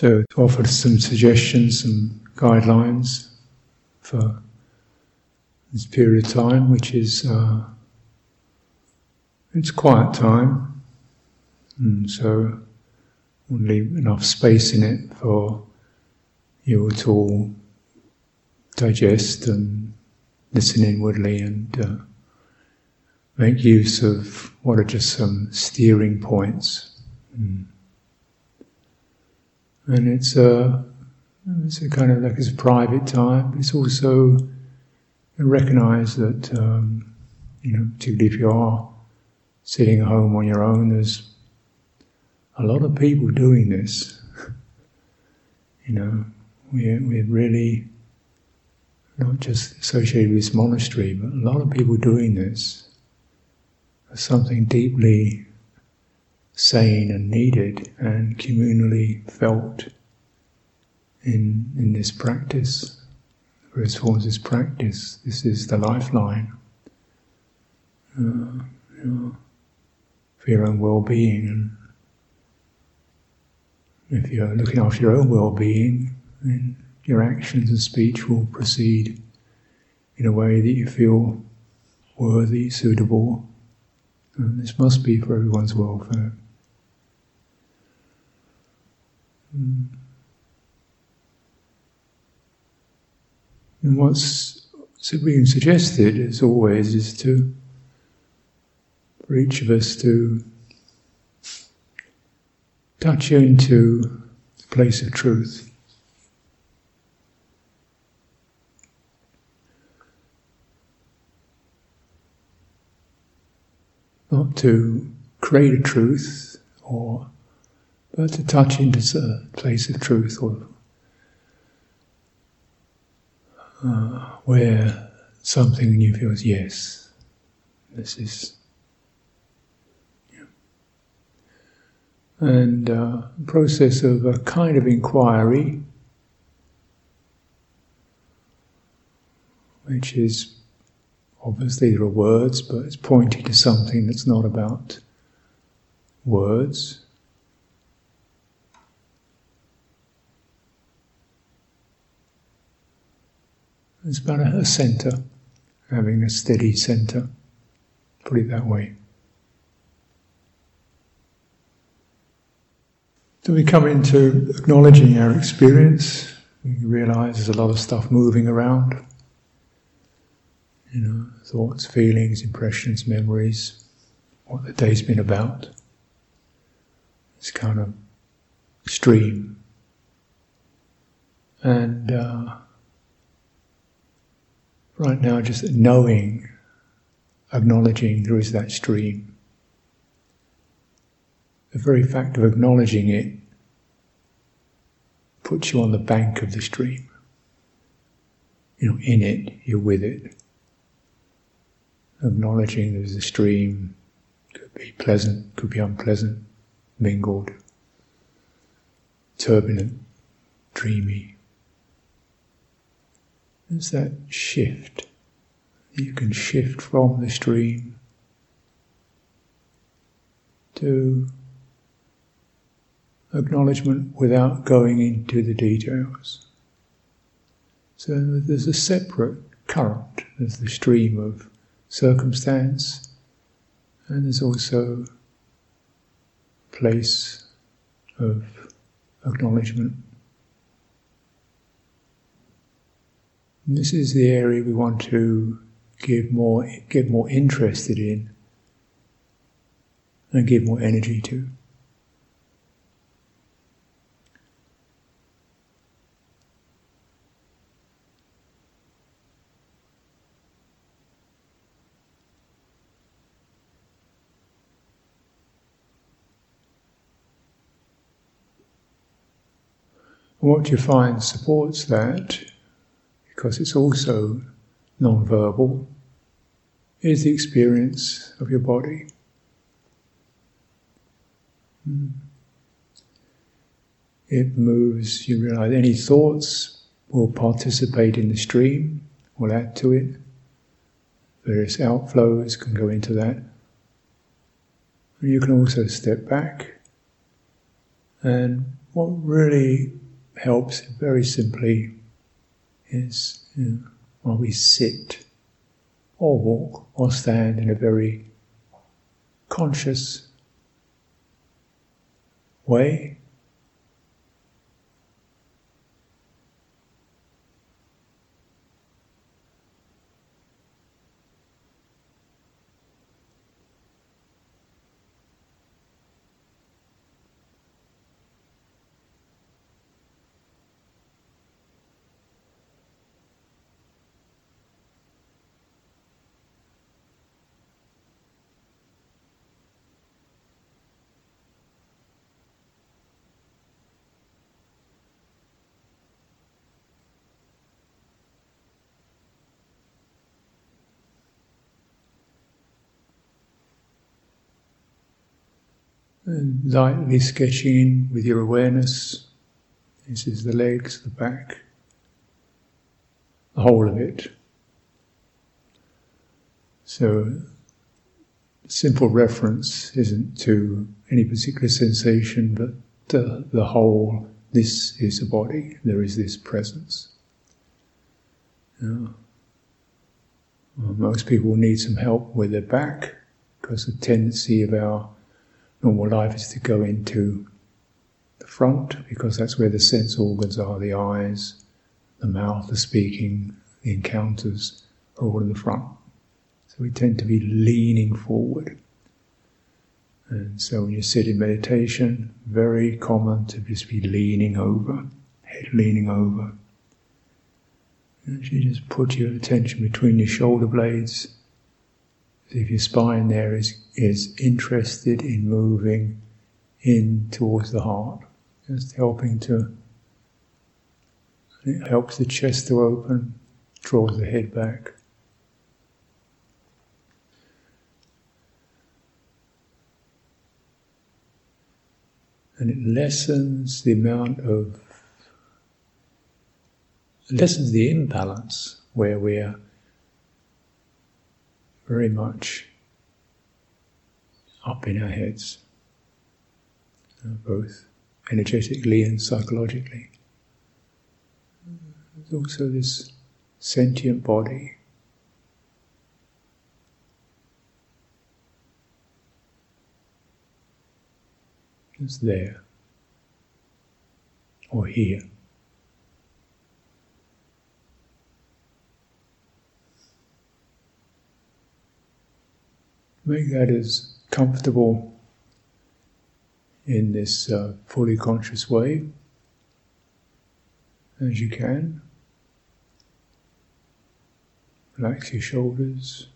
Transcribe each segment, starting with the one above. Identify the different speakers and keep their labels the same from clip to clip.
Speaker 1: So, to offer some suggestions, some guidelines for this period of time, which is uh, it's quiet time, and so we'll leave enough space in it for you to all digest and listen inwardly and uh, make use of what are just some steering points. Mm. And it's a, it's a kind of like it's a private time, but it's also recognize that, um, you know, particularly if you are sitting at home on your own, there's a lot of people doing this. you know, we're, we're really not just associated with this monastery, but a lot of people doing this. As something deeply sane and needed and communally felt in, in this practice. Forms of this practice. This is the lifeline uh, you know, for your own well being. And if you're looking after your own well being, then your actions and speech will proceed in a way that you feel worthy, suitable. And this must be for everyone's welfare. Mm. And what's being suggested, as always, is to, for each of us to touch into the place of truth. Not to create a truth or but to touch into a place of truth or uh, where something in you feels, yes, this is. Yeah. And uh, process of a kind of inquiry, which is obviously there are words, but it's pointing to something that's not about words. It's about a, a center, having a steady center. Put it that way. So we come into acknowledging our experience. We realize there's a lot of stuff moving around. You know, thoughts, feelings, impressions, memories, what the day's been about. It's kind of stream. And uh, right now, just knowing, acknowledging there is that stream. The very fact of acknowledging it puts you on the bank of the stream. You know, in it, you're with it. Acknowledging there's a stream, could be pleasant, could be unpleasant, mingled, turbulent, dreamy. There's that shift. You can shift from the stream to acknowledgement without going into the details. So there's a separate current, there's the stream of circumstance, and there's also place of acknowledgement. And this is the area we want to give more, get more interested in and give more energy to. What you find supports that because it's also non-verbal, is the experience of your body. Hmm. It moves, you realize any thoughts will participate in the stream, will add to it. Various outflows can go into that. You can also step back And what really helps, very simply, is you know, while we sit or walk or stand in a very conscious way, Lightly sketching in with your awareness. This is the legs, the back, the whole of it. So, simple reference isn't to any particular sensation, but the, the whole. This is a body. There is this presence. well, most people need some help with their back because the tendency of our normal life is to go into the front because that's where the sense organs are the eyes, the mouth, the speaking, the encounters are all in the front. So we tend to be leaning forward. And so when you sit in meditation, very common to just be leaning over, head leaning over. And you just put your attention between your shoulder blades if your spine there is, is interested in moving in towards the heart, just helping to, it helps the chest to open, draws the head back. And it lessens the amount of, lessens the imbalance where we're very much up in our heads, uh, both energetically and psychologically. There's also this sentient body. Just there or here. Make that as comfortable in this uh, fully conscious way as you can. Relax your shoulders.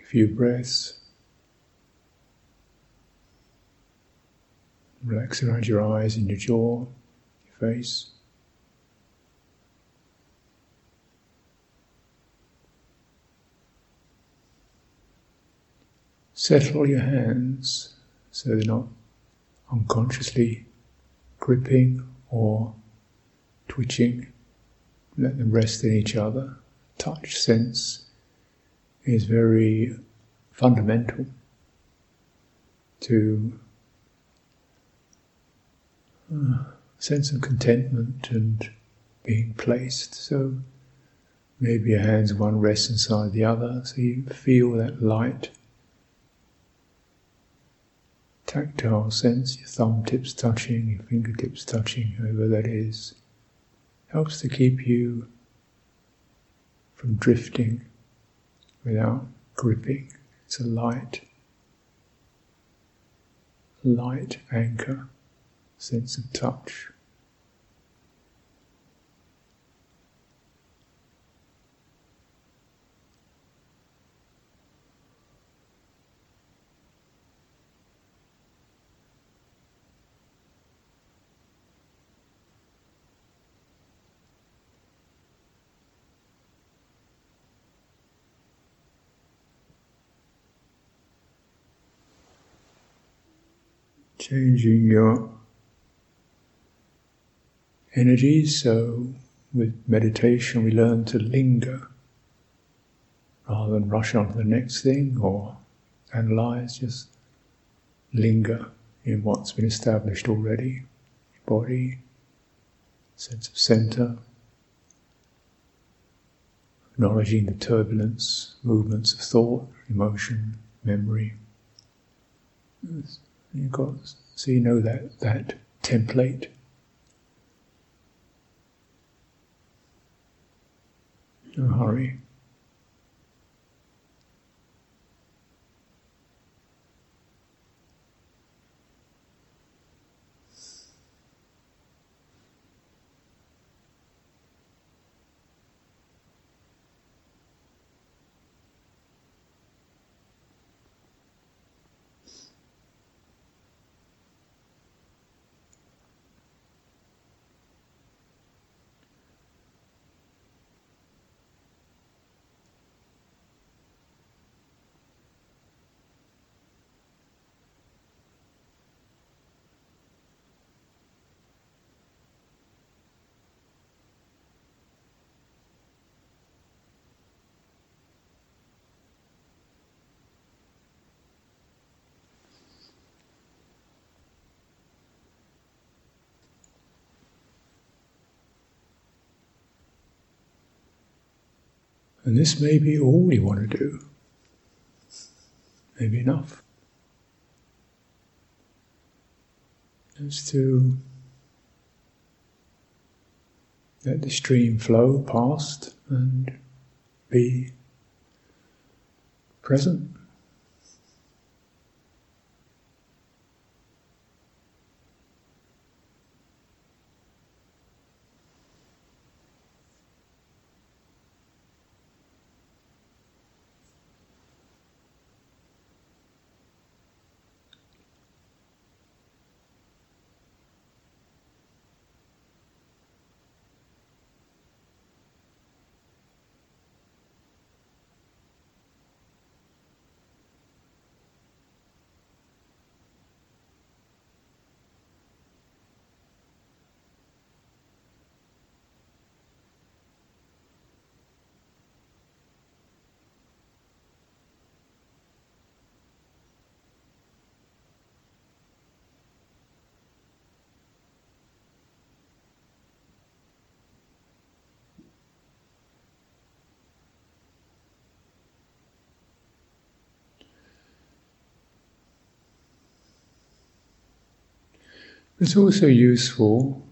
Speaker 1: A few breaths. Relax around your eyes and your jaw, your face. Settle your hands so they're not unconsciously gripping or twitching. Let them rest in each other. Touch sense is very fundamental to uh, sense of contentment and being placed. So maybe your hands one rests inside the other, so you feel that light tactile sense, your thumb tips touching, your fingertips touching, whoever that is, helps to keep you from drifting without gripping. It's a light, light anchor, sense of touch. Changing your energies. So, with meditation, we learn to linger rather than rush on to the next thing or analyze, just linger in what's been established already body, sense of center, acknowledging the turbulence, movements of thought, emotion, memory. You've got, so you know that, that template. No hurry. And this may be all we want to do. Maybe enough. Just to let the stream flow past and be present. It's also useful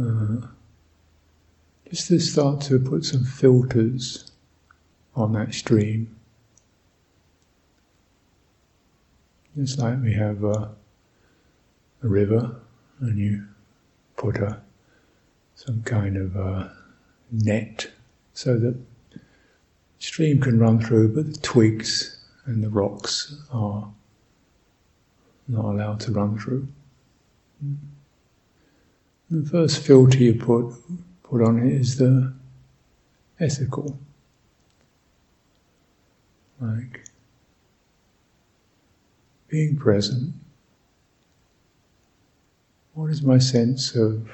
Speaker 1: uh, just to start to put some filters on that stream. Just like we have a, a river and you put a some kind of a net so that stream can run through, but the twigs and the rocks are not allowed to run through. The first filter you put put on it is the ethical, like being present. What is my sense of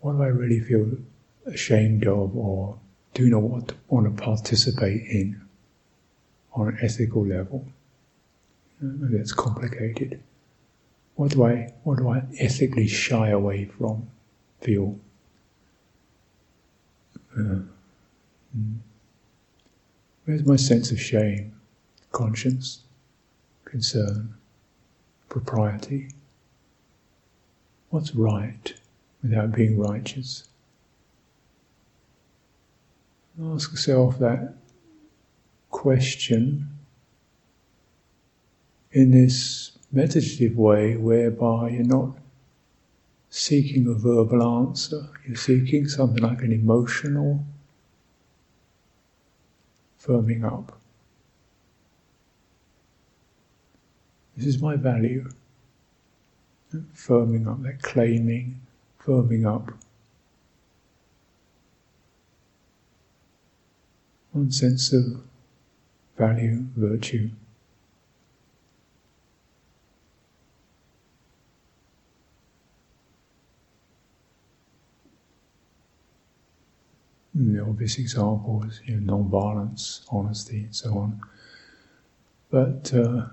Speaker 1: what do I really feel ashamed of or do not want to, want to participate in on an ethical level? Maybe it's complicated. What do I what do I ethically shy away from? Feel. Uh, mm. Where's my sense of shame, conscience, concern, propriety? What's right without being righteous? Ask yourself that question in this meditative way whereby you're not seeking a verbal answer, you're seeking something like an emotional firming up. This is my value. Firming up, that claiming, firming up. One sense of value, virtue. The obvious examples, you know, non-violence, honesty, and so on. but uh,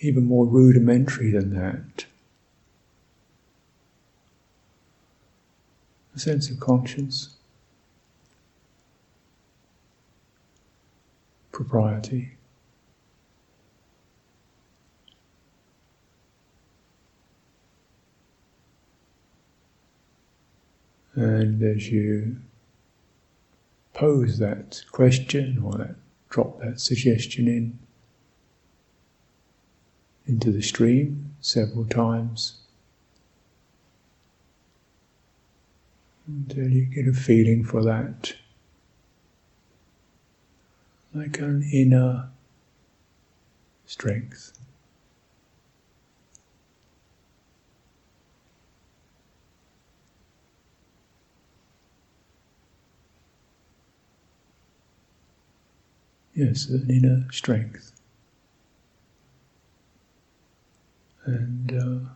Speaker 1: even more rudimentary than that. A sense of conscience, propriety. And as you pose that question or that drop that suggestion in into the stream several times until uh, you get a feeling for that like an inner strength. Yes, an inner strength. And uh,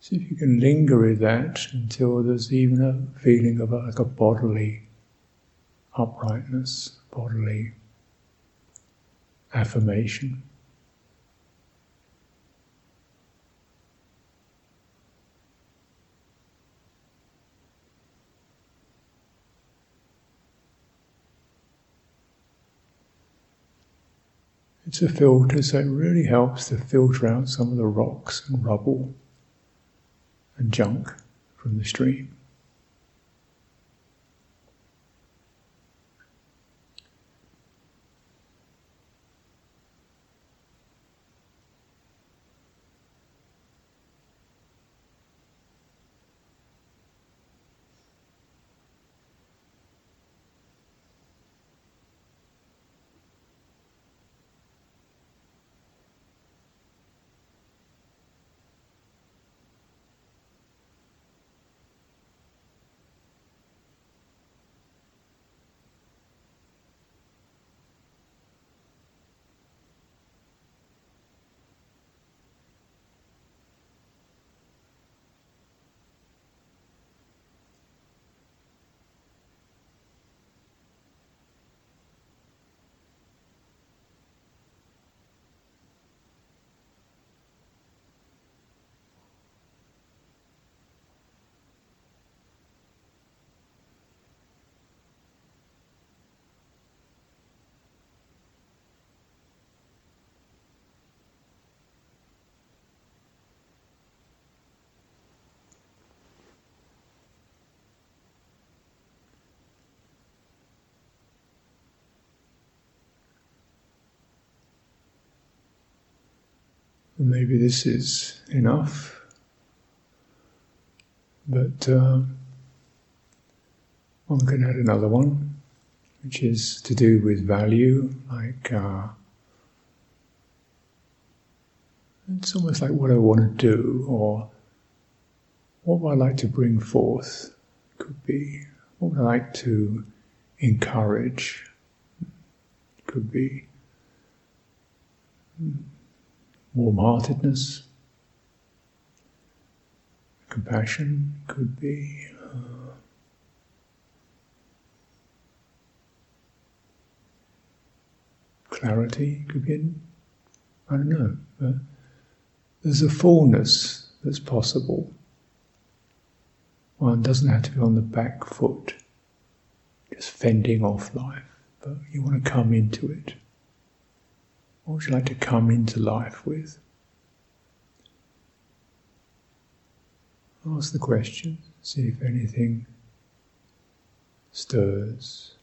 Speaker 1: see if you can linger with that until there's even a feeling of like a bodily uprightness, bodily affirmation. It's a filter, so it really helps to filter out some of the rocks and rubble and junk from the stream. Maybe this is enough. But uh, one can add another one, which is to do with value, like uh, it's almost like what I want to do, or what would I like to bring forth. Could be what would I like to encourage. Could be. Warm heartedness, compassion could be. Uh, clarity could be in, I don't know, there's a fullness that's possible. One doesn't have to be on the back foot, just fending off life, but you want to come into it. What would you like to come into life with? Ask the question, see if anything stirs.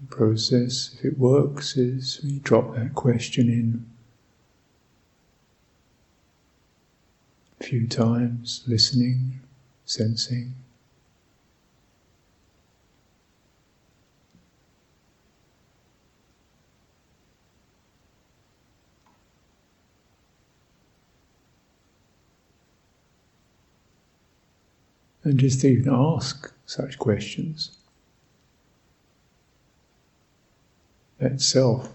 Speaker 1: The process, if it works, is we drop that question in a few times, listening, sensing. and just to even ask such questions. That self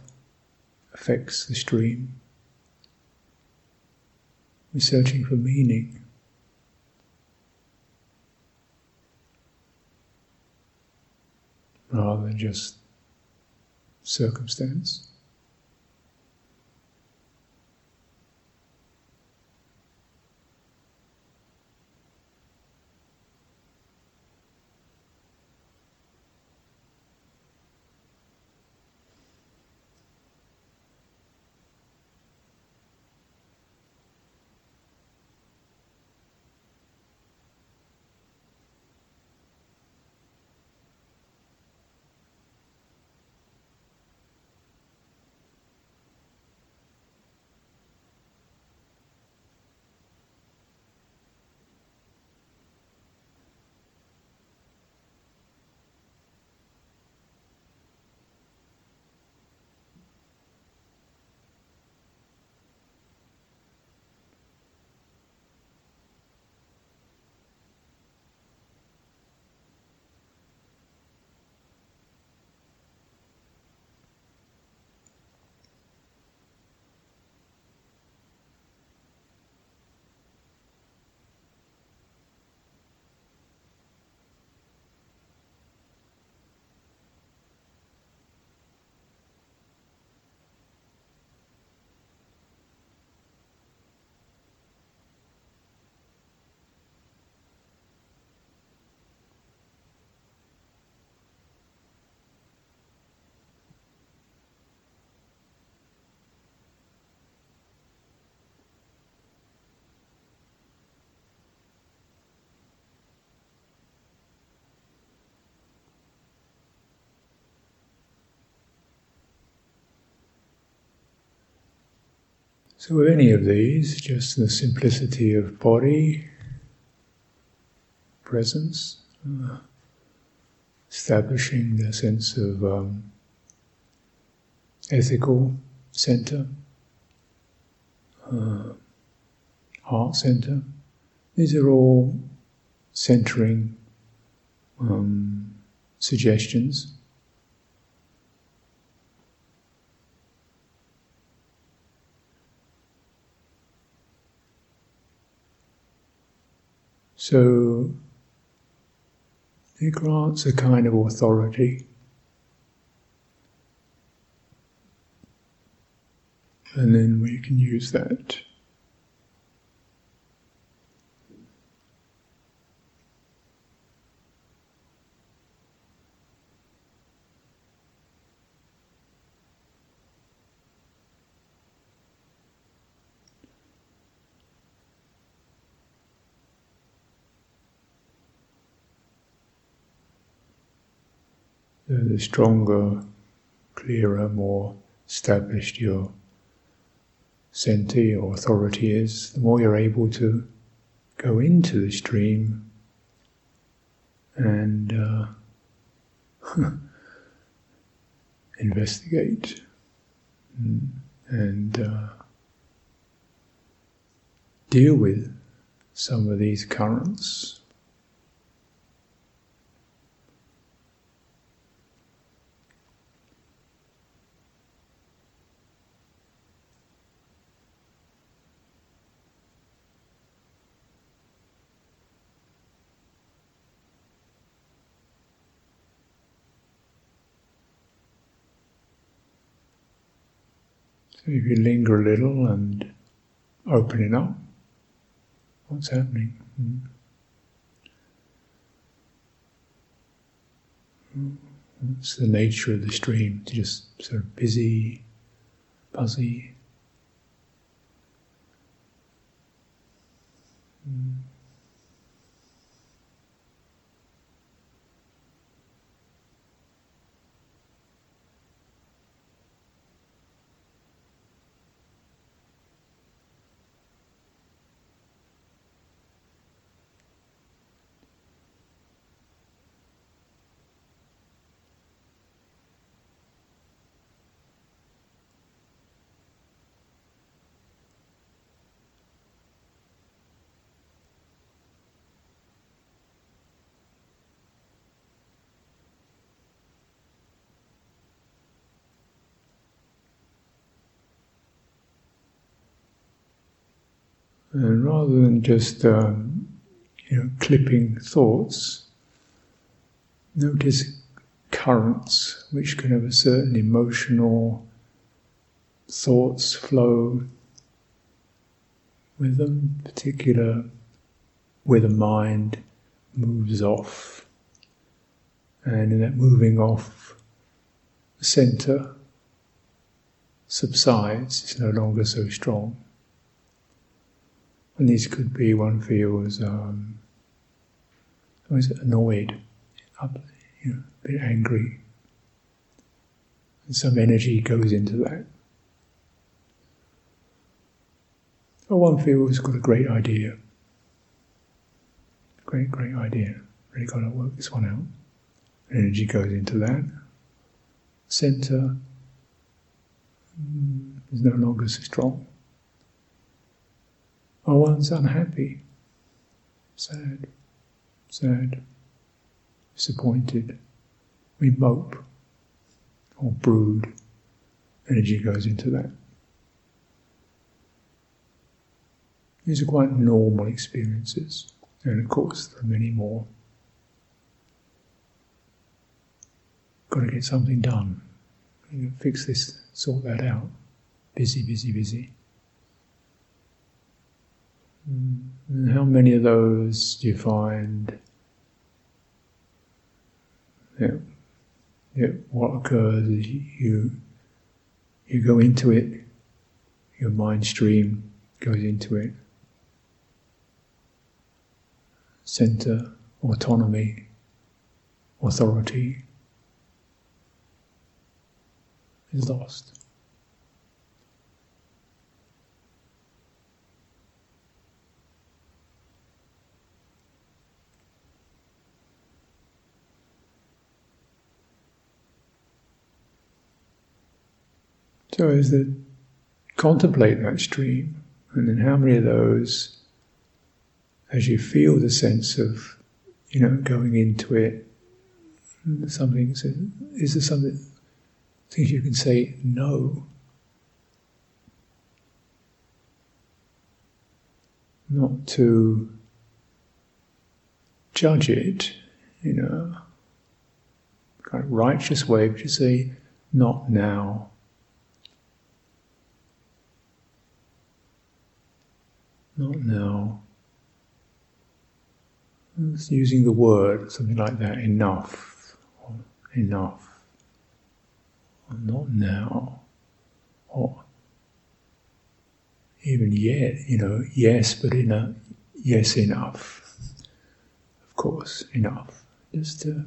Speaker 1: affects the stream. We're searching for meaning. Rather than just circumstance. So, with any of these, just the simplicity of body, presence, uh, establishing the sense of um, ethical center, uh, heart center. These are all centering um, suggestions. So it grants a kind of authority. And then we can use that the stronger, clearer, more established your center, your authority is, the more you're able to go into the stream and uh, investigate. And uh, deal with some of these currents You linger a little and open it up, what's happening? Hmm. It's the nature of the stream, to just sort of busy, buzzy. Mm. And rather than just um, you know clipping thoughts, notice currents which can have a certain emotional thoughts flow with them, particular where the mind moves off. And in that moving off, the center subsides, it's no longer so strong. And this could be, one feels um, always annoyed, up, you know, a bit angry. And some energy goes into that. Or one feels got a great idea. Great, great idea. Really got to work this one out. Energy goes into that. Center mm, is no longer so strong. Or one's unhappy, sad, sad, disappointed. We mope or brood. Energy goes into that. These are quite normal experiences, and of course, there are many more. Got to get something done. Fix this, sort that out. Busy, busy, busy. How many of those do you find? That, that what occurs is you you go into it, your mind stream goes into it, center, autonomy, authority is lost. So is that contemplate that stream, and then how many of those as you feel the sense of, you know, going into it, something, is there something, things you can say no? Not to judge it, you know, kind of righteous way, but you say, not now. Not now using the word, something like that, enough, or enough, not now, or even yet, you know, yes, but in a yes, enough. Of course, enough. Just to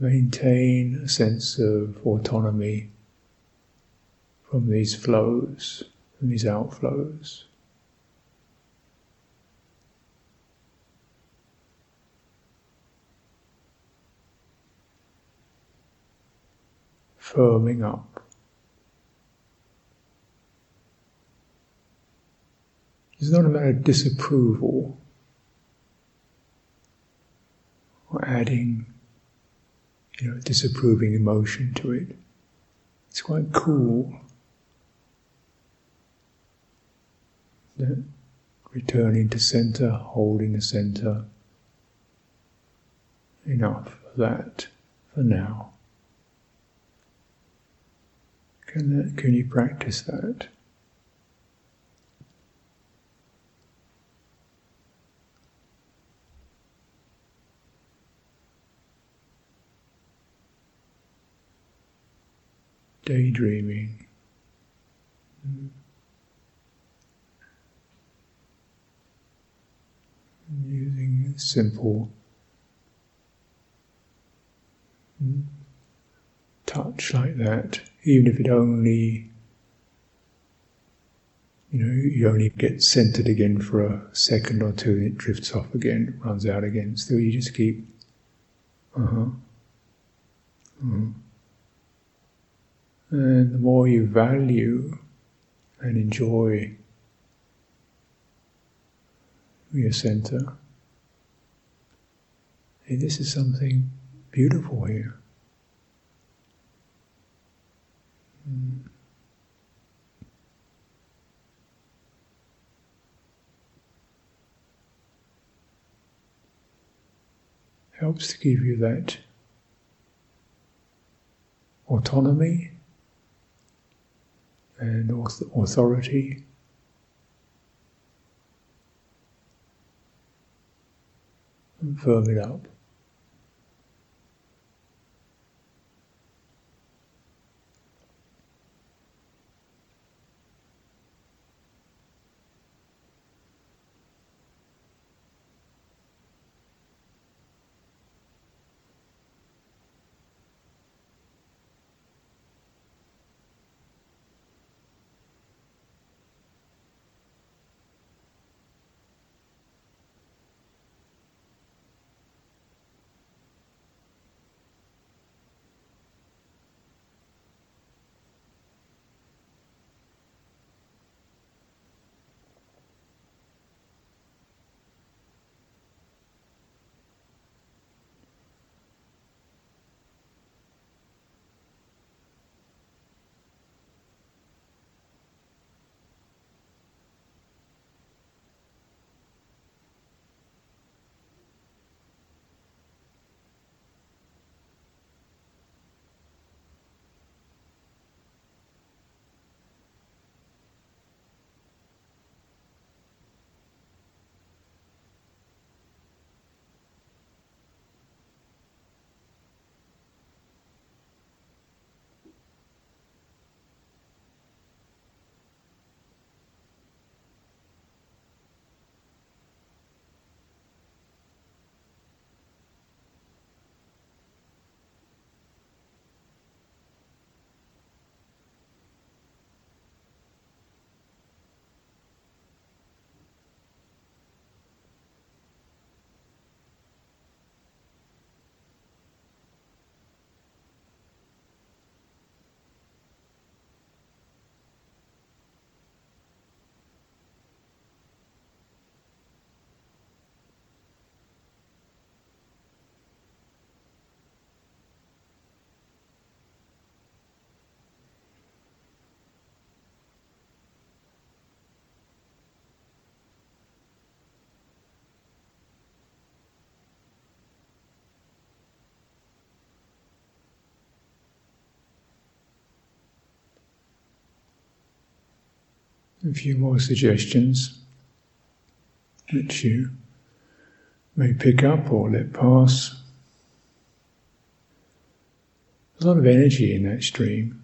Speaker 1: maintain a sense of autonomy from these flows, from these outflows. firming up. It's not a matter of disapproval or adding, you know, disapproving emotion to it. It's quite cool. Returning to center, holding the center. Enough of that for now. Can, that, can you practice that? Daydreaming. Using simple touch like that even if it only, you know, you only get centered again for a second or two and it drifts off again, runs out again. Still, you just keep, uh huh. Uh-huh. And the more you value and enjoy your center, hey, this is something beautiful here. Hmm. helps to give you that autonomy and authority. And firm it up. A few more suggestions which you may pick up or let pass. A lot of energy in that stream.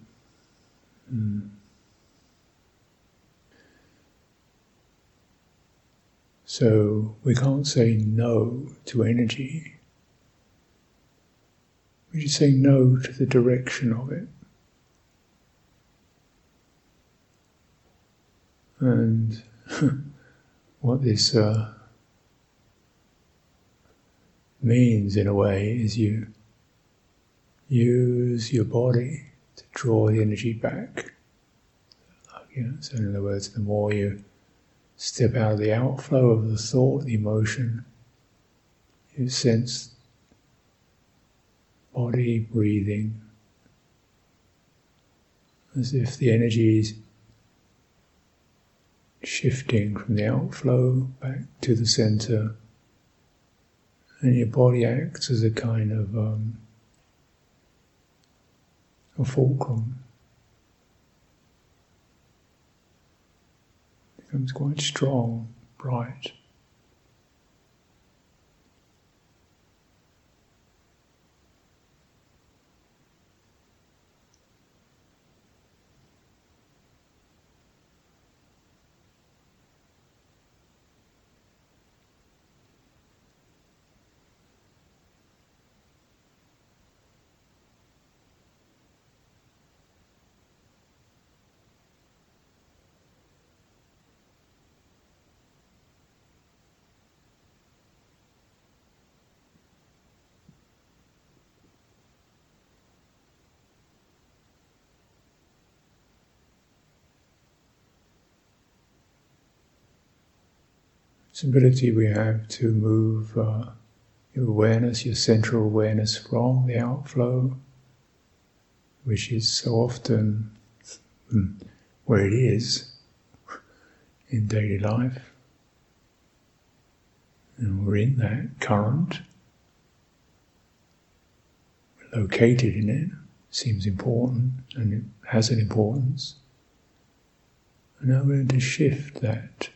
Speaker 1: Mm. So we can't say no to energy. We just say no to the direction of it. And what this uh, means, in a way, is you use your body to draw the energy back. You know, so, in other words, the more you step out of the outflow of the thought, the emotion, you sense body breathing as if the energy is shifting from the outflow back to the center. And your body acts as a kind of um, a fulcrum. It becomes quite strong, bright. This ability we have to move uh, your awareness, your central awareness from the outflow, which is so often hmm, where it is in daily life. And we're in that current, located in it seems important and it has an importance. And now we're going to shift that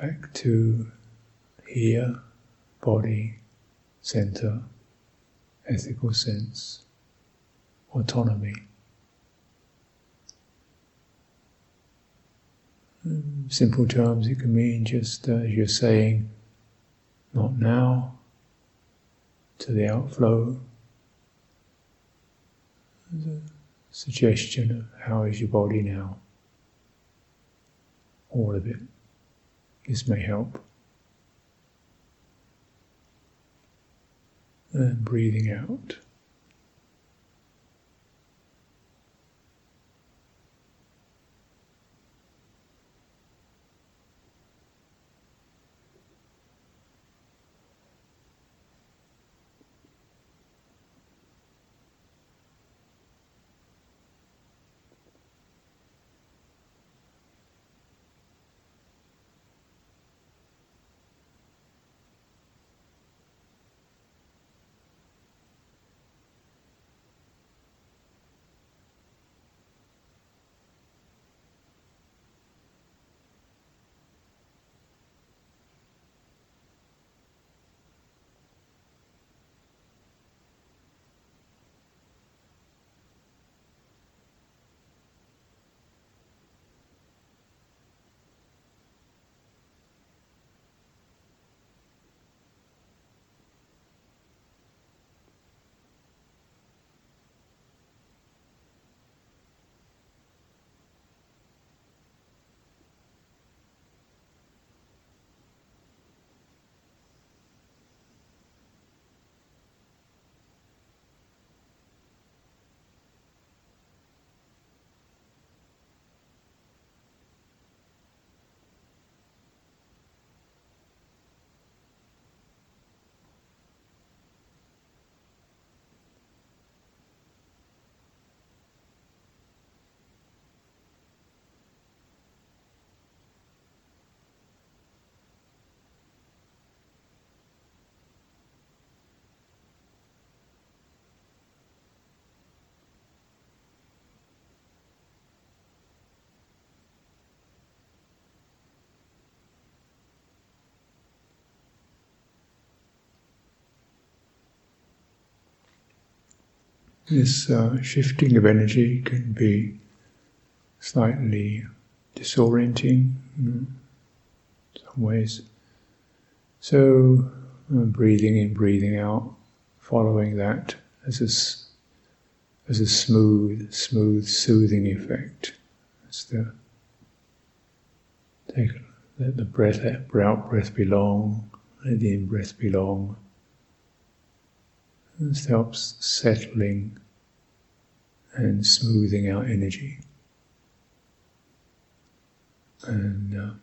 Speaker 1: back to here, body, center, ethical sense, autonomy. Simple terms, it can mean just uh, as you're saying, not now, to the outflow. A suggestion of how is your body now? All of it. This may help. And breathing out. This uh, shifting of energy can be slightly disorienting in some ways. So, uh, breathing in, breathing out, following that as a, as a smooth, smooth, soothing effect. That's the take let the breath out breath be long, let the in breath be long. This helps settling and smoothing out energy. And uh,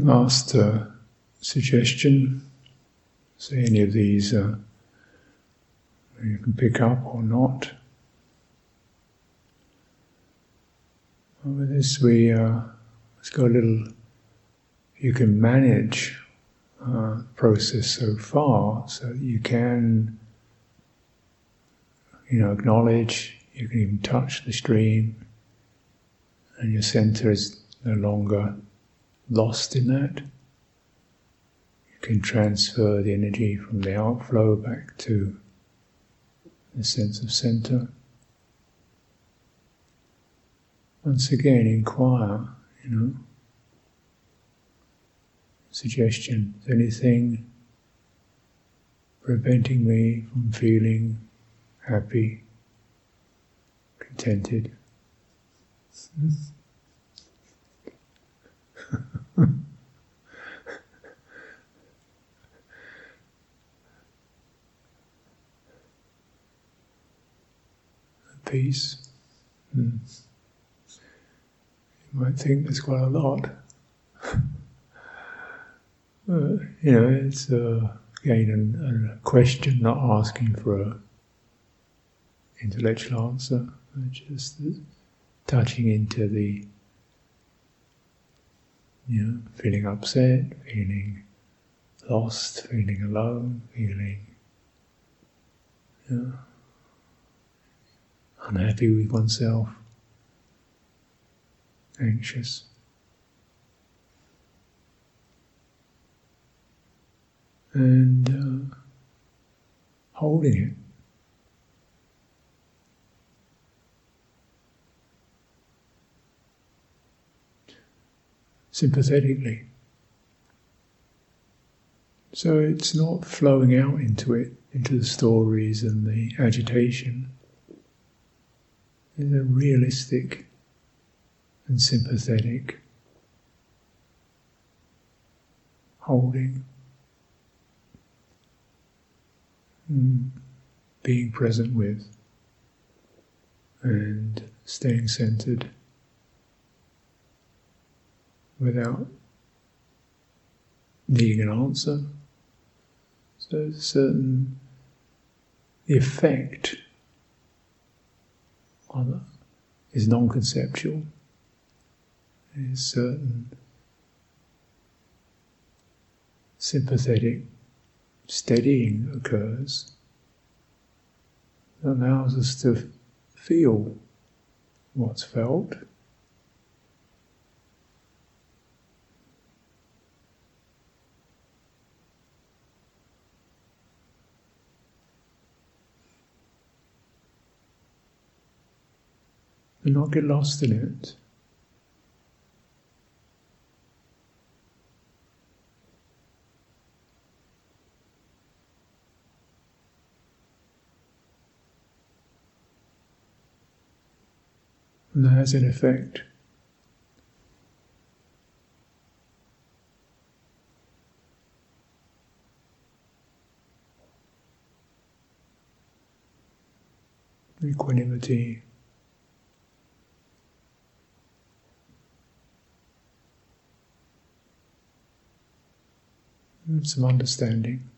Speaker 1: Last uh, suggestion. See any of these uh, you can pick up or not. With this, we uh, let's go a little. You can manage uh, process so far, so you can, you know, acknowledge. You can even touch the stream, and your center is no longer lost in that. You can transfer the energy from the outflow back to the sense of center. Once again, inquire, you know, suggestion, is anything preventing me from feeling happy, contented? Mm-hmm. Peace. Hmm. You might think there's quite a lot. uh, you know, it's uh, again a, a, question, not asking for an intellectual answer, just touching into the, you know, feeling upset, feeling lost, feeling alone, feeling, know, unhappy with oneself anxious. And uh, holding it. Sympathetically. So it's not flowing out into it, into the stories and the agitation. It's a realistic and sympathetic, holding, mm, being present with, and staying centered without needing an answer. So, certain the effect is non conceptual a certain sympathetic steadying occurs that allows us to feel what's felt. And not get lost in it. And that has an effect. Equanimity. Some understanding.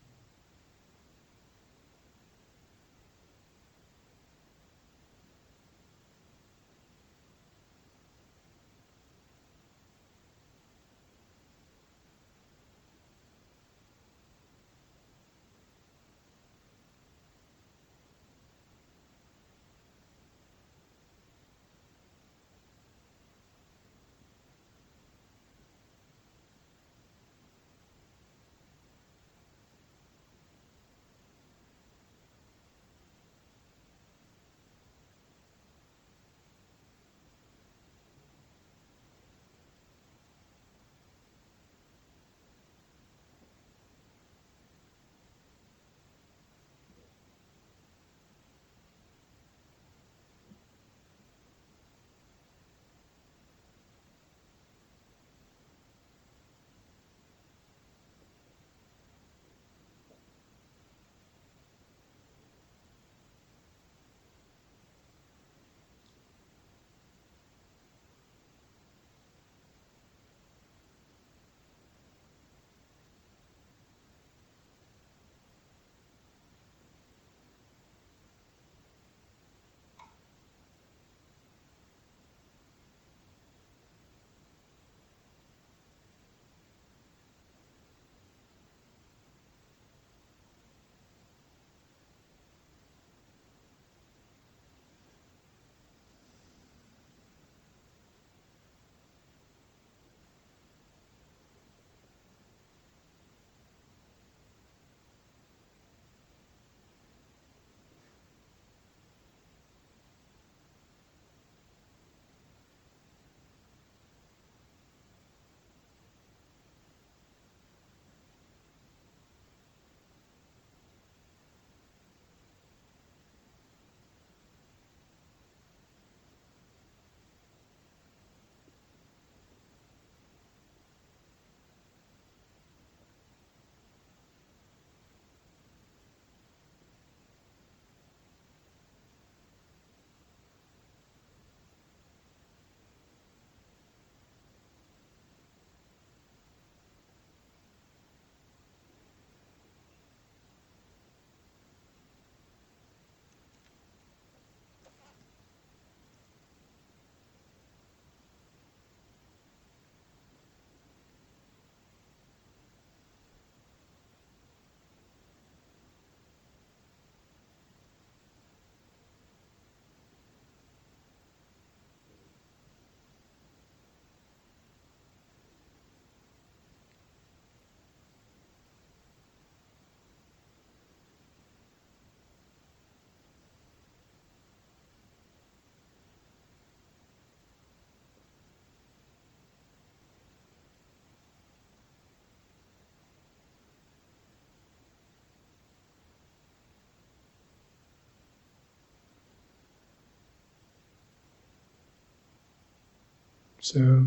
Speaker 1: So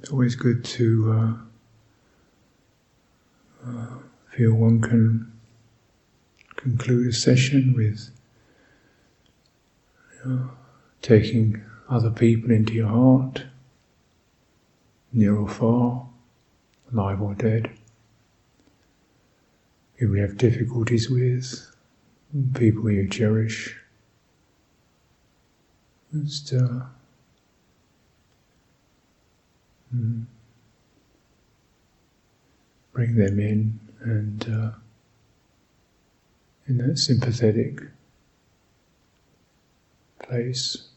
Speaker 1: it's always good to uh, uh, feel one can conclude a session with you know, taking other people into your heart, near or far, alive or dead. People you have difficulties with, people you cherish. Just uh, mm, bring them in and uh, in that sympathetic place.